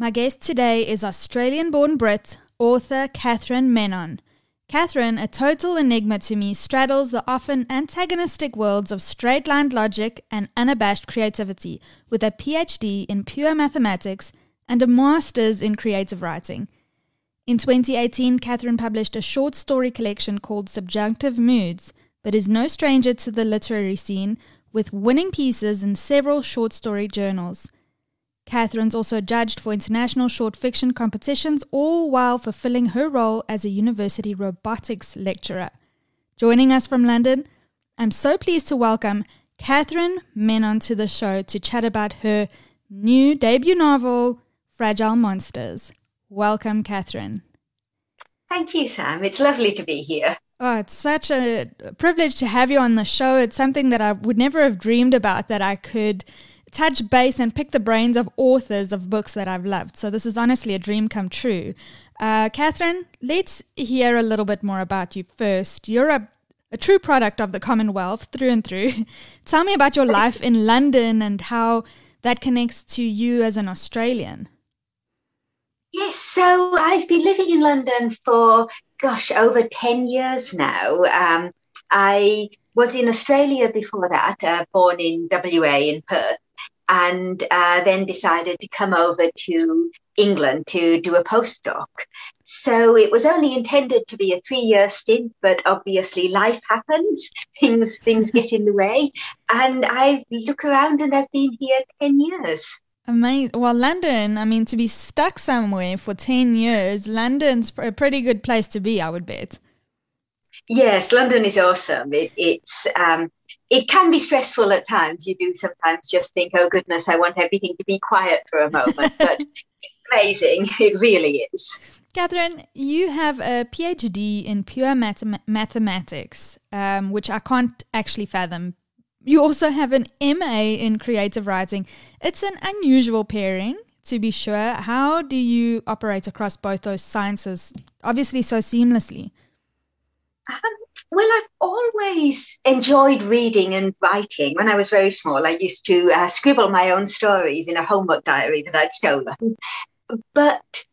My guest today is Australian born Brit, author Catherine Menon. Catherine, a total enigma to me, straddles the often antagonistic worlds of straight lined logic and unabashed creativity with a PhD in pure mathematics and a master's in creative writing. In 2018, Catherine published a short story collection called Subjunctive Moods, but is no stranger to the literary scene with winning pieces in several short story journals. Catherine's also judged for international short fiction competitions, all while fulfilling her role as a university robotics lecturer. Joining us from London, I'm so pleased to welcome Catherine Menon to the show to chat about her new debut novel, Fragile Monsters. Welcome, Catherine. Thank you, Sam. It's lovely to be here. Oh, it's such a privilege to have you on the show. It's something that I would never have dreamed about that I could touch base and pick the brains of authors of books that I've loved. So this is honestly a dream come true. Uh, Catherine, let's hear a little bit more about you first. You're a, a true product of the Commonwealth through and through. Tell me about your life in London and how that connects to you as an Australian. Yes, so I've been living in London for, gosh, over 10 years now. Um, I was in Australia before that, uh, born in WA in Perth and uh, then decided to come over to England to do a postdoc. So it was only intended to be a three-year stint, but obviously life happens, things things get in the way, and I look around and I've been here ten years. Amazing. Well, London, I mean, to be stuck somewhere for 10 years, London's a pretty good place to be, I would bet. Yes, London is awesome. It, it's um, it can be stressful at times. You do sometimes just think, oh goodness, I want everything to be quiet for a moment. but it's amazing. It really is. Catherine, you have a PhD in pure mathematics, um, which I can't actually fathom. You also have an MA in creative writing. It's an unusual pairing, to be sure. How do you operate across both those sciences, obviously so seamlessly? Um, well, I've always enjoyed reading and writing. When I was very small, I used to uh, scribble my own stories in a homework diary that I'd stolen. But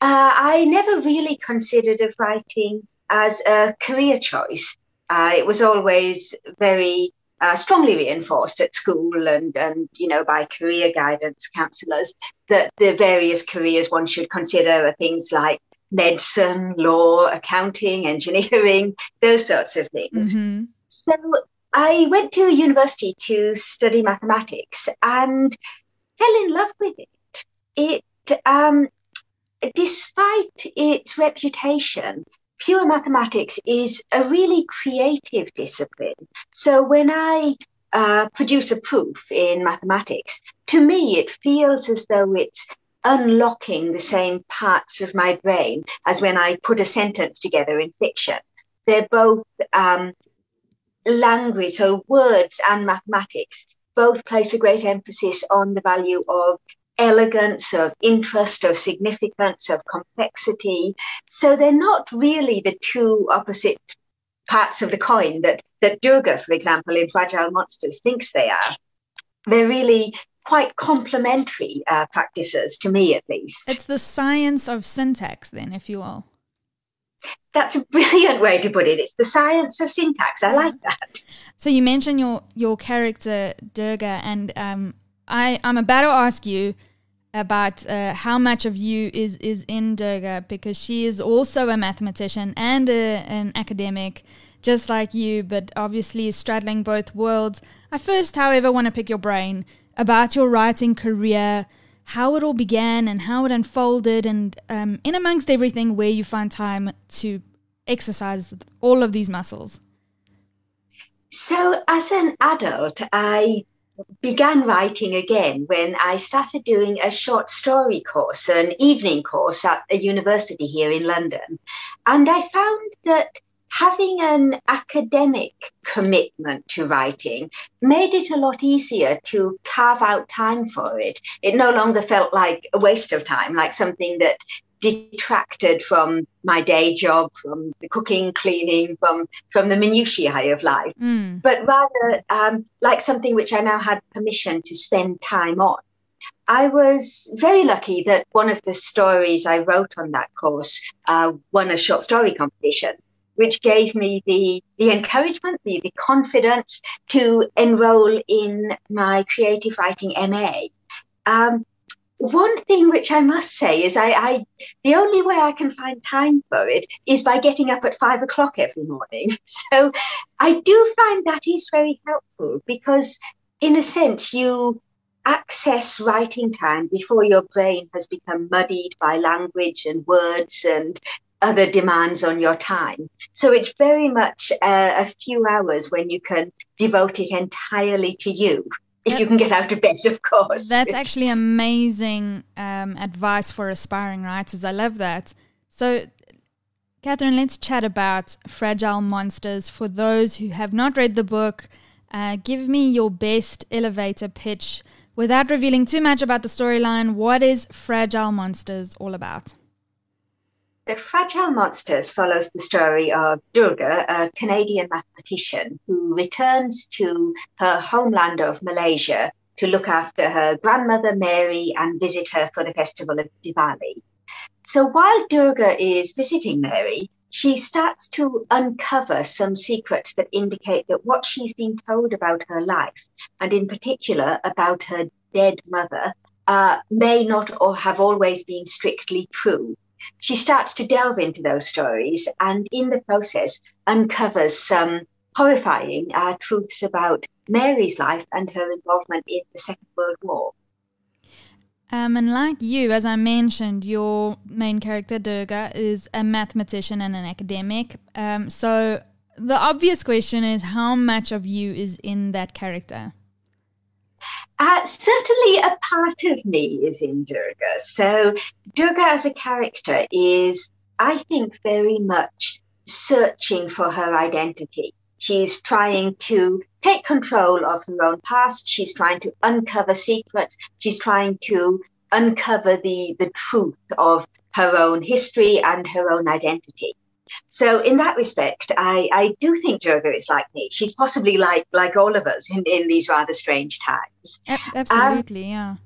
uh, I never really considered of writing as a career choice. Uh, it was always very uh, strongly reinforced at school and, and, you know, by career guidance counselors that the various careers one should consider are things like medicine, law, accounting, engineering, those sorts of things. Mm-hmm. So I went to university to study mathematics and fell in love with it. It, um, despite its reputation, pure mathematics is a really creative discipline. So when I uh, produce a proof in mathematics, to me, it feels as though it's unlocking the same parts of my brain as when I put a sentence together in fiction. They're both um, language, so words and mathematics both place a great emphasis on the value of elegance, of interest, of significance, of complexity. So they're not really the two opposite parts of the coin that, that Durga, for example, in Fragile Monsters thinks they are. They're really quite complementary uh, practices to me, at least. It's the science of syntax, then, if you will. That's a brilliant way to put it. It's the science of syntax. I like that. So you mentioned your your character Durga, and um, I I'm about to ask you about uh, how much of you is is in Durga because she is also a mathematician and a, an academic, just like you, but obviously straddling both worlds. I first, however, want to pick your brain about your writing career, how it all began and how it unfolded, and um, in amongst everything, where you find time to exercise all of these muscles? So, as an adult, I began writing again when I started doing a short story course, an evening course at a university here in London. And I found that having an academic commitment to writing made it a lot easier to carve out time for it. It no longer felt like a waste of time, like something that detracted from my day job, from the cooking, cleaning, from from the minutiae of life, mm. but rather um, like something which I now had permission to spend time on. I was very lucky that one of the stories I wrote on that course uh, won a short story competition, which gave me the, the encouragement, the, the confidence to enroll in my creative writing MA. Um, one thing which I must say is I, I, the only way I can find time for it is by getting up at five o'clock every morning. So I do find that is very helpful because in a sense you access writing time before your brain has become muddied by language and words and other demands on your time. So it's very much a, a few hours when you can devote it entirely to you if you can get out of bed, of course. That's actually amazing um, advice for aspiring writers. I love that. So, Catherine, let's chat about Fragile Monsters. For those who have not read the book, uh, give me your best elevator pitch without revealing too much about the storyline. What is Fragile Monsters all about? The Fragile Monsters follows the story of Durga, a Canadian mathematician who returns to her homeland of Malaysia to look after her grandmother Mary and visit her for the festival of Diwali. So while Durga is visiting Mary, she starts to uncover some secrets that indicate that what she's been told about her life, and in particular about her dead mother, uh, may not or have always been strictly true she starts to delve into those stories and in the process uncovers some horrifying uh, truths about Mary's life and her involvement in the Second World War. Um, and like you, as I mentioned, your main character, Durga, is a mathematician and an academic. Um, so the obvious question is how much of you is in that character? Uh, certainly, a part of me is in Durga. So, Durga as a character is, I think, very much searching for her identity. She's trying to take control of her own past. She's trying to uncover secrets. She's trying to uncover the, the truth of her own history and her own identity. So in that respect, I, I do think Durga is like me. She's possibly like like all of us in, in these rather strange times. Absolutely, um, yeah.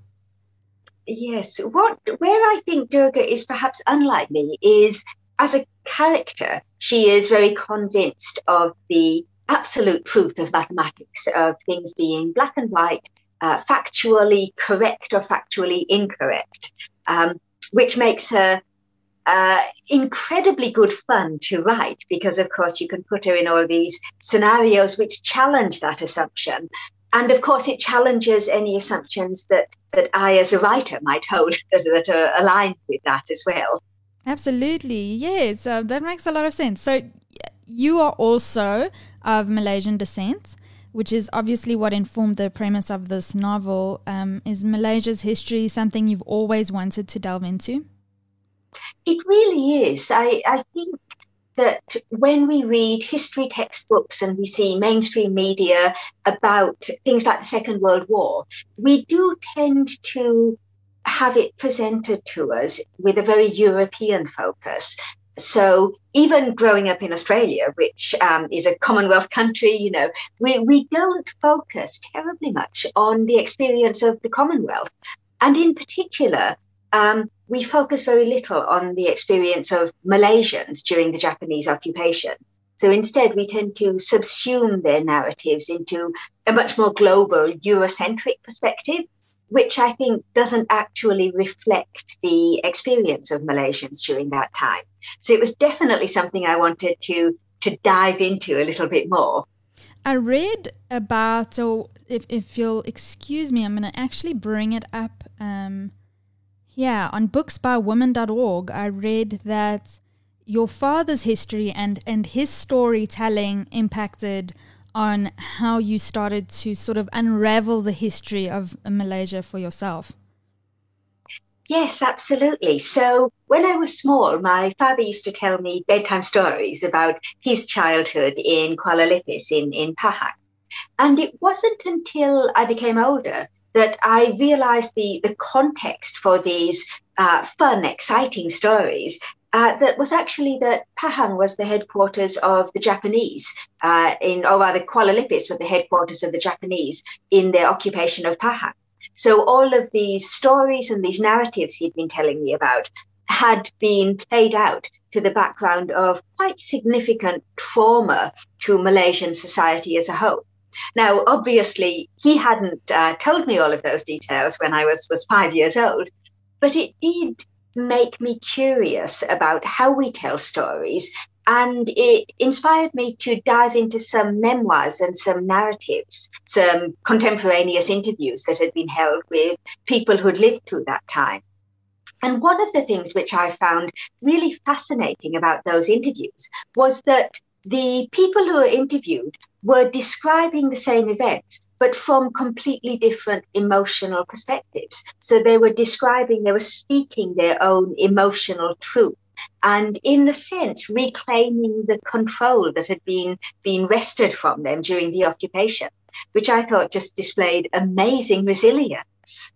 Yes. What where I think Durga is perhaps unlike me is as a character, she is very convinced of the absolute truth of mathematics, of things being black and white, uh, factually correct or factually incorrect, um, which makes her uh, incredibly good fun to write because, of course, you can put her in all these scenarios which challenge that assumption. And of course, it challenges any assumptions that, that I, as a writer, might hold that, that are aligned with that as well. Absolutely. Yes, uh, that makes a lot of sense. So, you are also of Malaysian descent, which is obviously what informed the premise of this novel. Um, is Malaysia's history something you've always wanted to delve into? It really is. I, I think that when we read history textbooks and we see mainstream media about things like the Second World War, we do tend to have it presented to us with a very European focus. So even growing up in Australia, which um, is a Commonwealth country, you know, we, we don't focus terribly much on the experience of the Commonwealth. And in particular, um, we focus very little on the experience of Malaysians during the Japanese occupation. So instead, we tend to subsume their narratives into a much more global, Eurocentric perspective, which I think doesn't actually reflect the experience of Malaysians during that time. So it was definitely something I wanted to to dive into a little bit more. I read about, so if, if you'll excuse me, I'm going to actually bring it up. Um, yeah, on booksbywomen.org, I read that your father's history and, and his storytelling impacted on how you started to sort of unravel the history of Malaysia for yourself. Yes, absolutely. So when I was small, my father used to tell me bedtime stories about his childhood in Kuala Lipis in, in Pahang. And it wasn't until I became older that I realized the, the context for these uh, fun, exciting stories. Uh, that was actually that Pahang was the headquarters of the Japanese uh, in, or rather Kuala Lipis was the headquarters of the Japanese in their occupation of Pahang. So all of these stories and these narratives he'd been telling me about had been played out to the background of quite significant trauma to Malaysian society as a whole. Now, obviously, he hadn't uh, told me all of those details when I was, was five years old, but it did make me curious about how we tell stories. And it inspired me to dive into some memoirs and some narratives, some contemporaneous interviews that had been held with people who'd lived through that time. And one of the things which I found really fascinating about those interviews was that the people who were interviewed were describing the same events, but from completely different emotional perspectives. So they were describing, they were speaking their own emotional truth. And in a sense, reclaiming the control that had been, been wrested from them during the occupation, which I thought just displayed amazing resilience.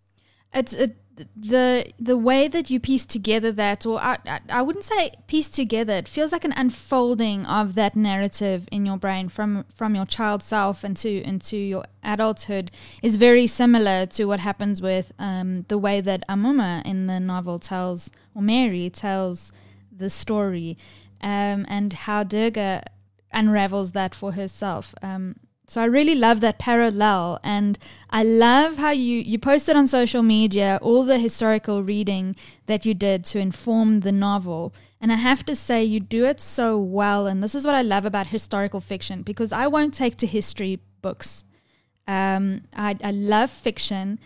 It's, it the the way that you piece together that or I, I wouldn't say piece together it feels like an unfolding of that narrative in your brain from from your child self into into your adulthood is very similar to what happens with um, the way that Amuma in the novel tells or Mary tells the story um, and how Durga unravels that for herself. Um, so I really love that parallel and I love how you you posted on social media all the historical reading that you did to inform the novel and I have to say you do it so well and this is what I love about historical fiction because I won't take to history books. Um, I, I love fiction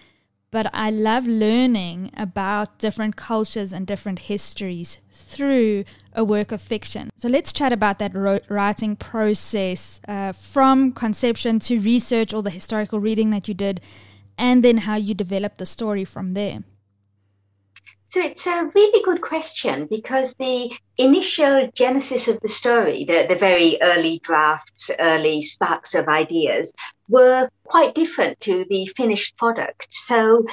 but I love learning about different cultures and different histories through a work of fiction. So let's chat about that writing process uh, from conception to research, all the historical reading that you did, and then how you developed the story from there. So it's a really good question because the initial genesis of the story, the, the very early drafts, early sparks of ideas, were quite different to the finished product. So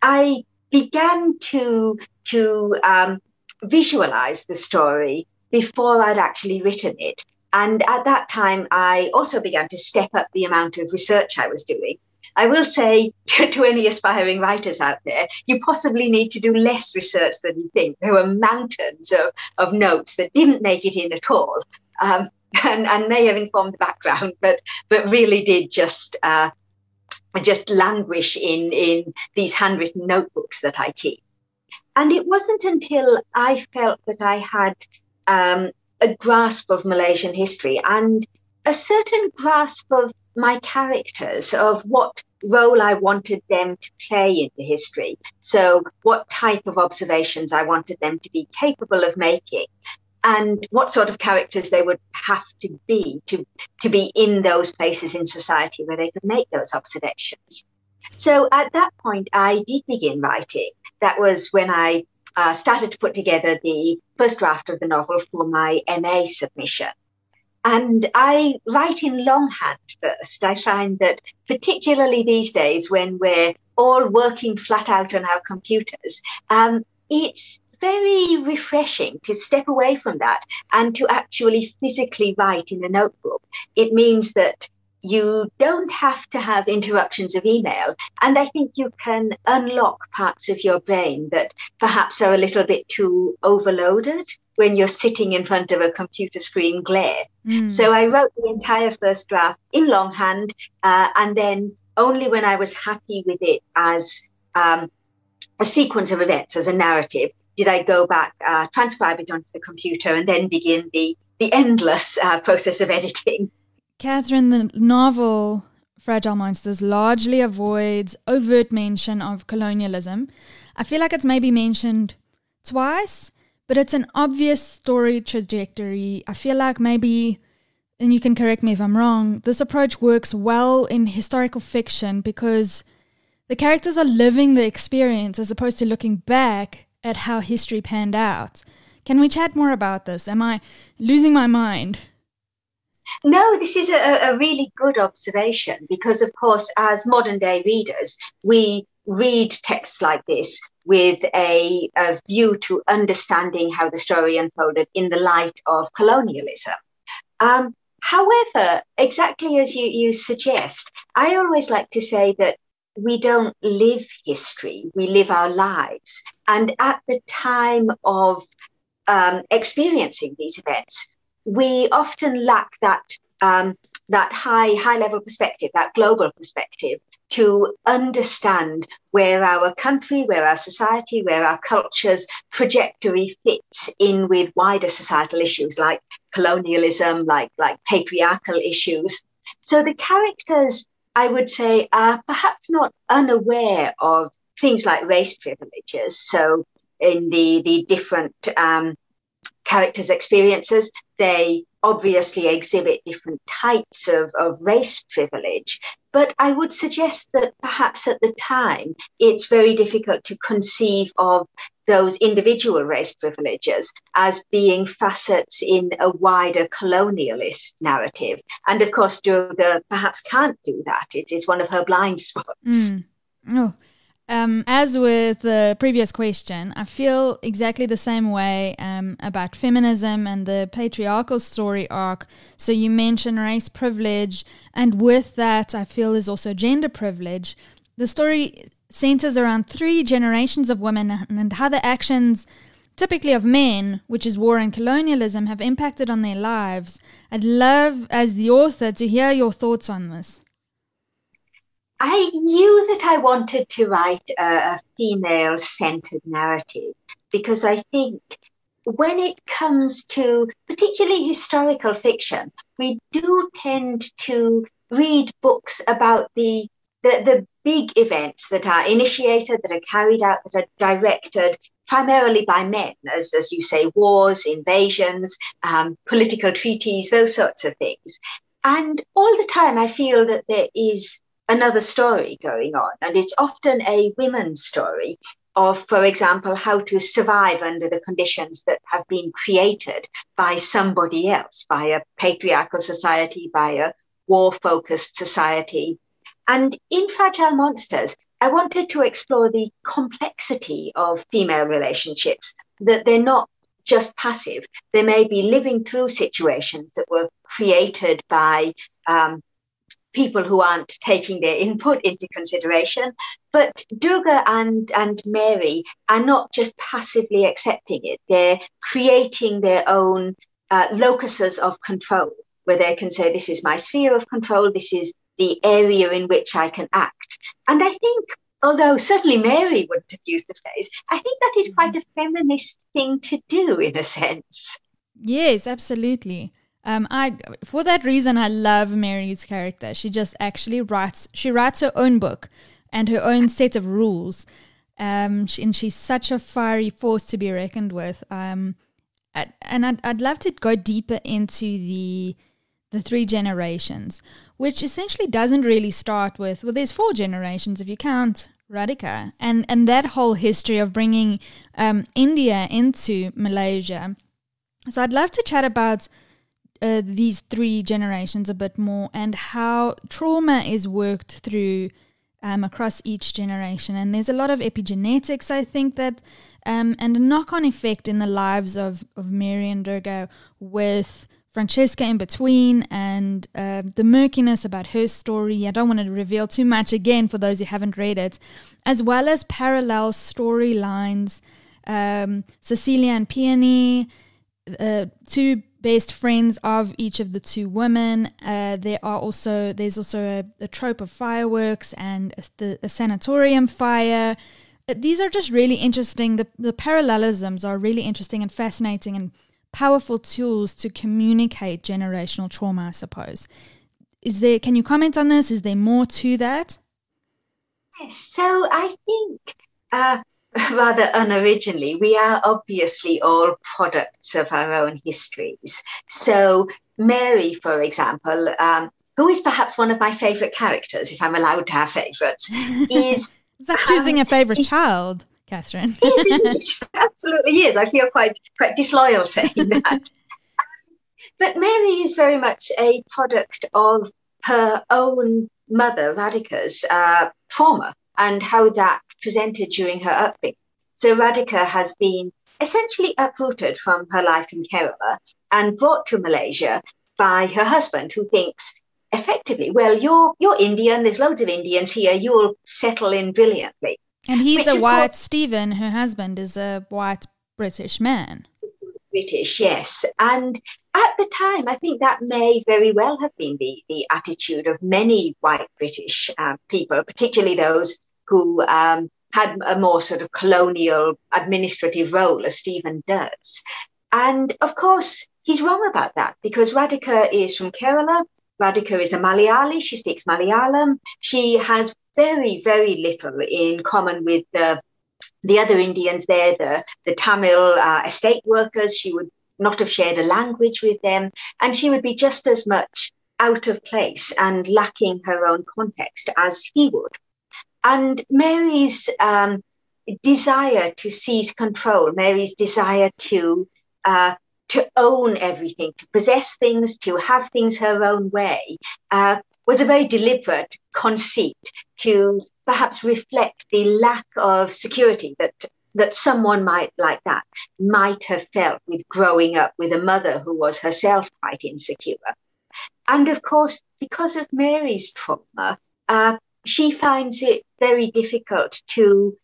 I began to to um, visualize the story before I'd actually written it. And at that time, I also began to step up the amount of research I was doing. I will say to, to, any aspiring writers out there, you possibly need to do less research than you think. There were mountains of, of notes that didn't make it in at all. Um, and, and may have informed the background, but but really did just uh, just languish in in these handwritten notebooks that I keep. And it wasn't until I felt that I had um, a grasp of Malaysian history and a certain grasp of my characters, of what role I wanted them to play in the history. So, what type of observations I wanted them to be capable of making, and what sort of characters they would have to be to, to be in those places in society where they could make those observations. So, at that point, I did begin writing. That was when I uh, started to put together the first draft of the novel for my MA submission. And I write in longhand first. I find that particularly these days when we're all working flat out on our computers, um, it's very refreshing to step away from that and to actually physically write in a notebook. It means that you don't have to have interruptions of email. And I think you can unlock parts of your brain that perhaps are a little bit too overloaded when you're sitting in front of a computer screen glare. Mm. So I wrote the entire first draft in longhand, uh, and then only when I was happy with it as um, a sequence of events, as a narrative, did I go back, uh, transcribe it onto the computer, and then begin the the endless uh, process of editing. Catherine, the novel Fragile Monsters largely avoids overt mention of colonialism. I feel like it's maybe mentioned twice, but it's an obvious story trajectory. I feel like maybe, and you can correct me if I'm wrong, this approach works well in historical fiction because the characters are living the experience as opposed to looking back at how history panned out. Can we chat more about this? Am I losing my mind? No, this is a, a, really good observation because, of course, as modern day readers, we read texts like this with a, a view to understanding how the story unfolded in the light of colonialism. Um, however, exactly as you, you suggest, I always like to say that we don't live history, we live our lives. And at the time of um, experiencing these events, we often lack that um, that high high level perspective, that global perspective, to understand where our country, where our society, where our culture's trajectory fits in with wider societal issues like colonialism, like like patriarchal issues. So the characters, I would say, are perhaps not unaware of things like race privileges. So in the the different um, characters' experiences, they obviously exhibit different types of, of race privilege. But I would suggest that perhaps at the time, it's very difficult to conceive of those individual race privileges as being facets in a wider colonialist narrative. And of course, Durga perhaps can't do that. It is one of her blind spots. Mm. Oh, um, as with the previous question, I feel exactly the same way um, about feminism and the patriarchal story arc. So you mentioned race privilege, and with that, I feel is also gender privilege. The story centers around three generations of women and how the actions, typically of men, which is war and colonialism, have impacted on their lives. I'd love, as the author, to hear your thoughts on this. I knew that I wanted to write a, a female centered narrative because I think when it comes to particularly historical fiction, we do tend to read books about the, the, the big events that are initiated, that are carried out, that are directed primarily by men, as, as you say, wars, invasions, um, political treaties, those sorts of things. And all the time, I feel that there is another story going on. And it's often a women's story of, for example, how to survive under the conditions that have been created by somebody else, by a patriarchal society, by a war focused society. And in Fragile Monsters, I wanted to explore the complexity of female relationships, that they're not just passive. They may be living through situations that were created by um, people who aren't taking their input into consideration. But Durga and, and Mary are not just passively accepting it, they're creating their own uh, locuses of control where they can say, This is my sphere of control, this is the area in which I can act. And I think, although certainly Mary wouldn't have used the phrase, I think that is quite a feminist thing to do in a sense. Yes, absolutely. Um, I for that reason I love Mary's character. She just actually writes. She writes her own book and her own set of rules. Um, she, and she's such a fiery force to be reckoned with. Um, and I'd, I'd love to go deeper into the the three generations, which essentially doesn't really start with well, there's four generations if you count Radhika, and and that whole history of bringing um, India into Malaysia. So I'd love to chat about uh, these three generations a bit more and how trauma is worked through um, across each generation. And there's a lot of epigenetics, I think, that um, and a knock on effect in the lives of, of Mary and with Francesca in between and uh, the murkiness about her story. I don't want to reveal too much again for those who haven't read it, as well as parallel storylines. Um, Cecilia and Peony, uh, two best friends of each of the two women. Uh, there are also there's also a, a trope of fireworks and a, the a sanatorium fire. Uh, these are just really interesting. The the parallelisms are really interesting and fascinating and powerful tools to communicate generational trauma. I suppose. Is there? Can you comment on this? Is there more to that? Yes. So I think. Uh, rather unoriginally, we are obviously all products of our own histories. So, Mary, for example, um, who is perhaps one of my favourite characters, if I'm allowed to have favourites, is. is that choosing a favourite child, Catherine? is, absolutely is. I feel quite quite disloyal saying that. but Mary is very much a product of her own mother, Radhika's uh, trauma and how that presented during her upbringing. So Radhika has been essentially uprooted from her life in Kerala and brought to Malaysia by her husband, who thinks effectively, well, you're you're Indian. There's loads of Indians here. You'll settle in brilliantly. And he's a white. Course, Stephen, her husband, is a white British man. British, yes. And at the time, I think that may very well have been the, the attitude of many white British uh, people, particularly those who um, had a more sort of colonial administrative role, as Stephen does. And of course, he's wrong about that because Radhika is from Kerala. Radhika is a Malayali. She speaks Malayalam. She has very, very little in common with the the other Indians there, the, the Tamil uh, estate workers. She would not have shared a language with them, and she would be just as much out of place and lacking her own context as he would. And Mary's um, desire to seize control, Mary's desire to uh, to own everything, to possess things, to have things her own way, uh, was a very deliberate conceit to perhaps reflect the lack of security that that someone might like that might have felt with growing up with a mother who was herself quite insecure. And of course, because of Mary's trauma, uh, she finds it very difficult to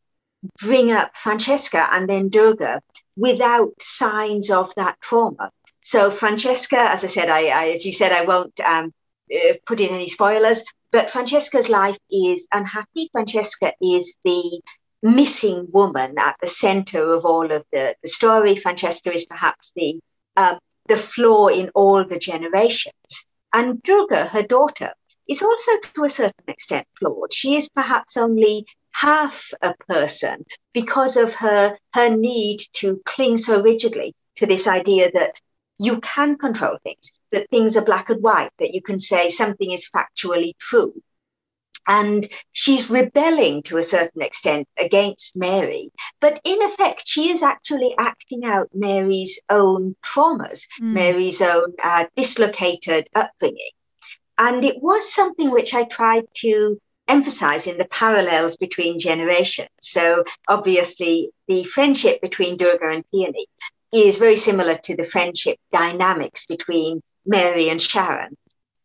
bring up Francesca and then Durga without signs of that trauma. So Francesca, as I said, I, I as you said, I won't um, uh, put in any spoilers, but Francesca's life is unhappy. Francesca is the missing woman at the center of all of the, the story. Francesca is perhaps the um, the flaw in all the generations. And Durga, her daughter, is also to a certain extent flawed. She is perhaps only half a person because of her her need to cling so rigidly to this idea that you can control things, that things are black and white, that you can say something is factually true. And she's rebelling to a certain extent against Mary. But in effect, she is actually acting out Mary's own traumas, mm. Mary's own uh, dislocated upbringing. And it was something which I tried to emphasize in the parallels between generations. So obviously, the friendship between Durga and Peony is very similar to the friendship dynamics between Mary and Sharon.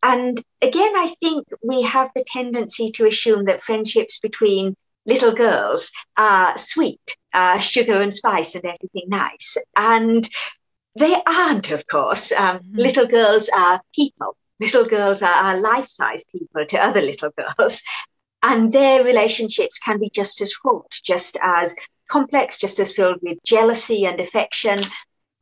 And again, I think we have the tendency to assume that friendships between little girls are sweet, uh, sugar and spice and everything nice. And they aren't, of course. Um, mm-hmm. Little girls are people. Little girls are, are life size people to other little girls. And their relationships can be just as fraught, just as complex, just as filled with jealousy and affection.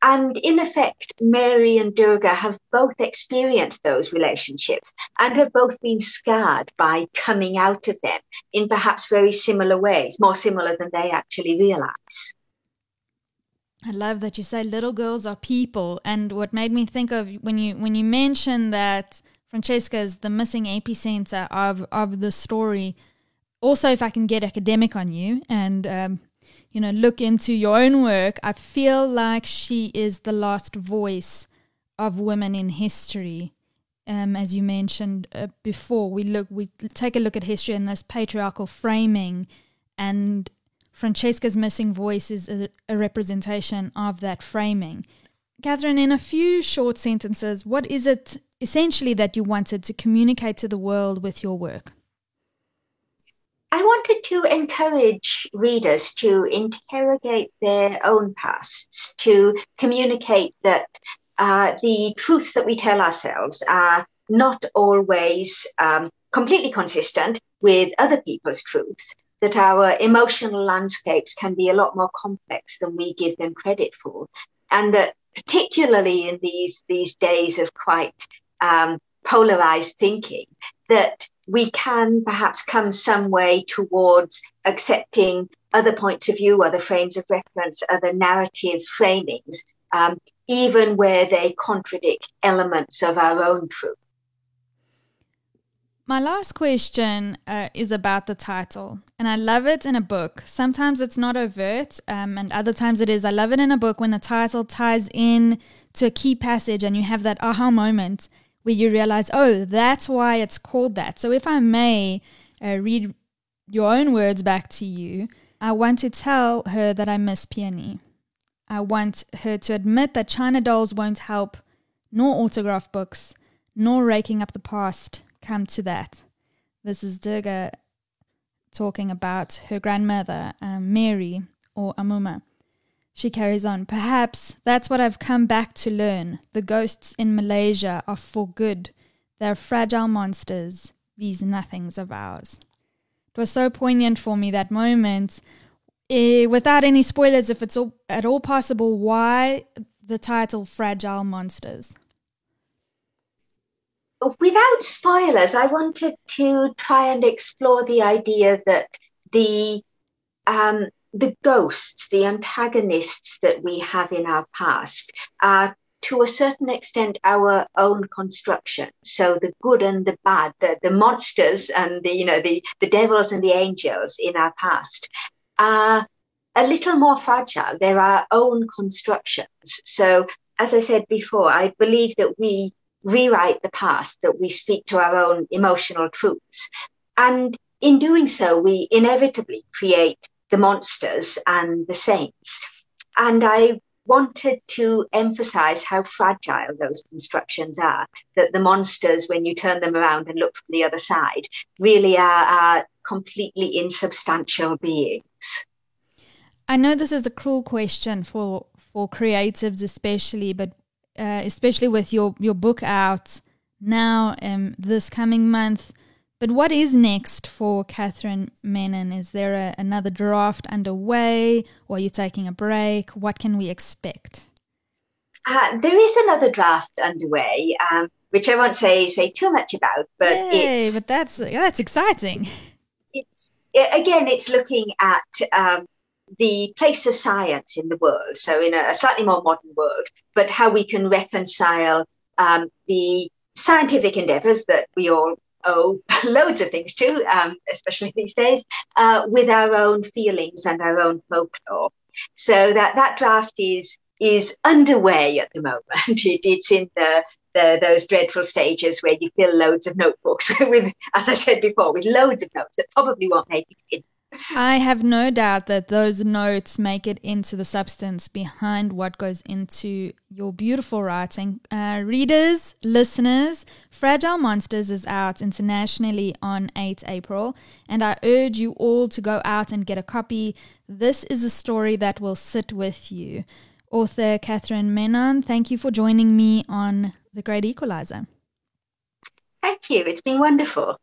And in effect, Mary and Durga have both experienced those relationships and have both been scarred by coming out of them in perhaps very similar ways, more similar than they actually realize. I love that you say little girls are people. And what made me think of when you when you mentioned that Francesca is the missing epicenter of of the story. Also, if I can get academic on you and um, you know, look into your own work, I feel like she is the last voice of women in history. Um, as you mentioned uh, before, we look, we take a look at history in this patriarchal framing, and Francesca's missing voice is a, a representation of that framing. Catherine, in a few short sentences, what is it essentially that you wanted to communicate to the world with your work? I wanted to encourage readers to interrogate their own pasts, to communicate that uh, the truths that we tell ourselves are not always um, completely consistent with other people's truths, that our emotional landscapes can be a lot more complex than we give them credit for, and that particularly in these, these days of quite um, polarized thinking, that we can perhaps come some way towards accepting other points of view, other frames of reference, other narrative framings, um, even where they contradict elements of our own truth. My last question uh, is about the title, and I love it in a book. Sometimes it's not overt, um, and other times it is. I love it in a book when the title ties in to a key passage and you have that aha moment where you realize, oh, that's why it's called that. So, if I may uh, read your own words back to you, I want to tell her that I miss Peony. I want her to admit that China dolls won't help, nor autograph books, nor raking up the past come to that. This is Durga talking about her grandmother, um, Mary or Amuma. She carries on, Perhaps that's what I've come back to learn. The ghosts in Malaysia are for good. They're fragile monsters, these nothings of ours. It was so poignant for me that moment. Eh, without any spoilers, if it's all, at all possible, why the title Fragile Monsters? Without spoilers, I wanted to try and explore the idea that the um, the ghosts, the antagonists that we have in our past, are to a certain extent our own construction. So the good and the bad, the, the monsters and the you know the the devils and the angels in our past are a little more fragile. They're our own constructions. So as I said before, I believe that we rewrite the past, that we speak to our own emotional truths. And in doing so, we inevitably create the monsters and the saints. And I wanted to emphasize how fragile those constructions are, that the monsters, when you turn them around and look from the other side, really are, are completely insubstantial beings. I know this is a cruel question for for creatives especially, but uh, especially with your your book out now um, this coming month. But what is next for Catherine Menon? Is there a, another draft underway, or are you taking a break? What can we expect? Uh, there is another draft underway, um, which I won't say say too much about, but Yay, it's but that's that's exciting. It's again, it's looking at um, the place of science in the world, so in a, a slightly more modern world, but how we can reconcile um, the scientific endeavors that we all owe loads of things to, um, especially these days, uh, with our own feelings and our own folklore. So that, that draft is is underway at the moment. It, it's in the, the those dreadful stages where you fill loads of notebooks with, as I said before, with loads of notes that probably won't make it I have no doubt that those notes make it into the substance behind what goes into your beautiful writing. Uh, readers, listeners, Fragile Monsters is out internationally on 8 April, and I urge you all to go out and get a copy. This is a story that will sit with you. Author Catherine Menon, thank you for joining me on The Great Equalizer. Thank you. It's been wonderful.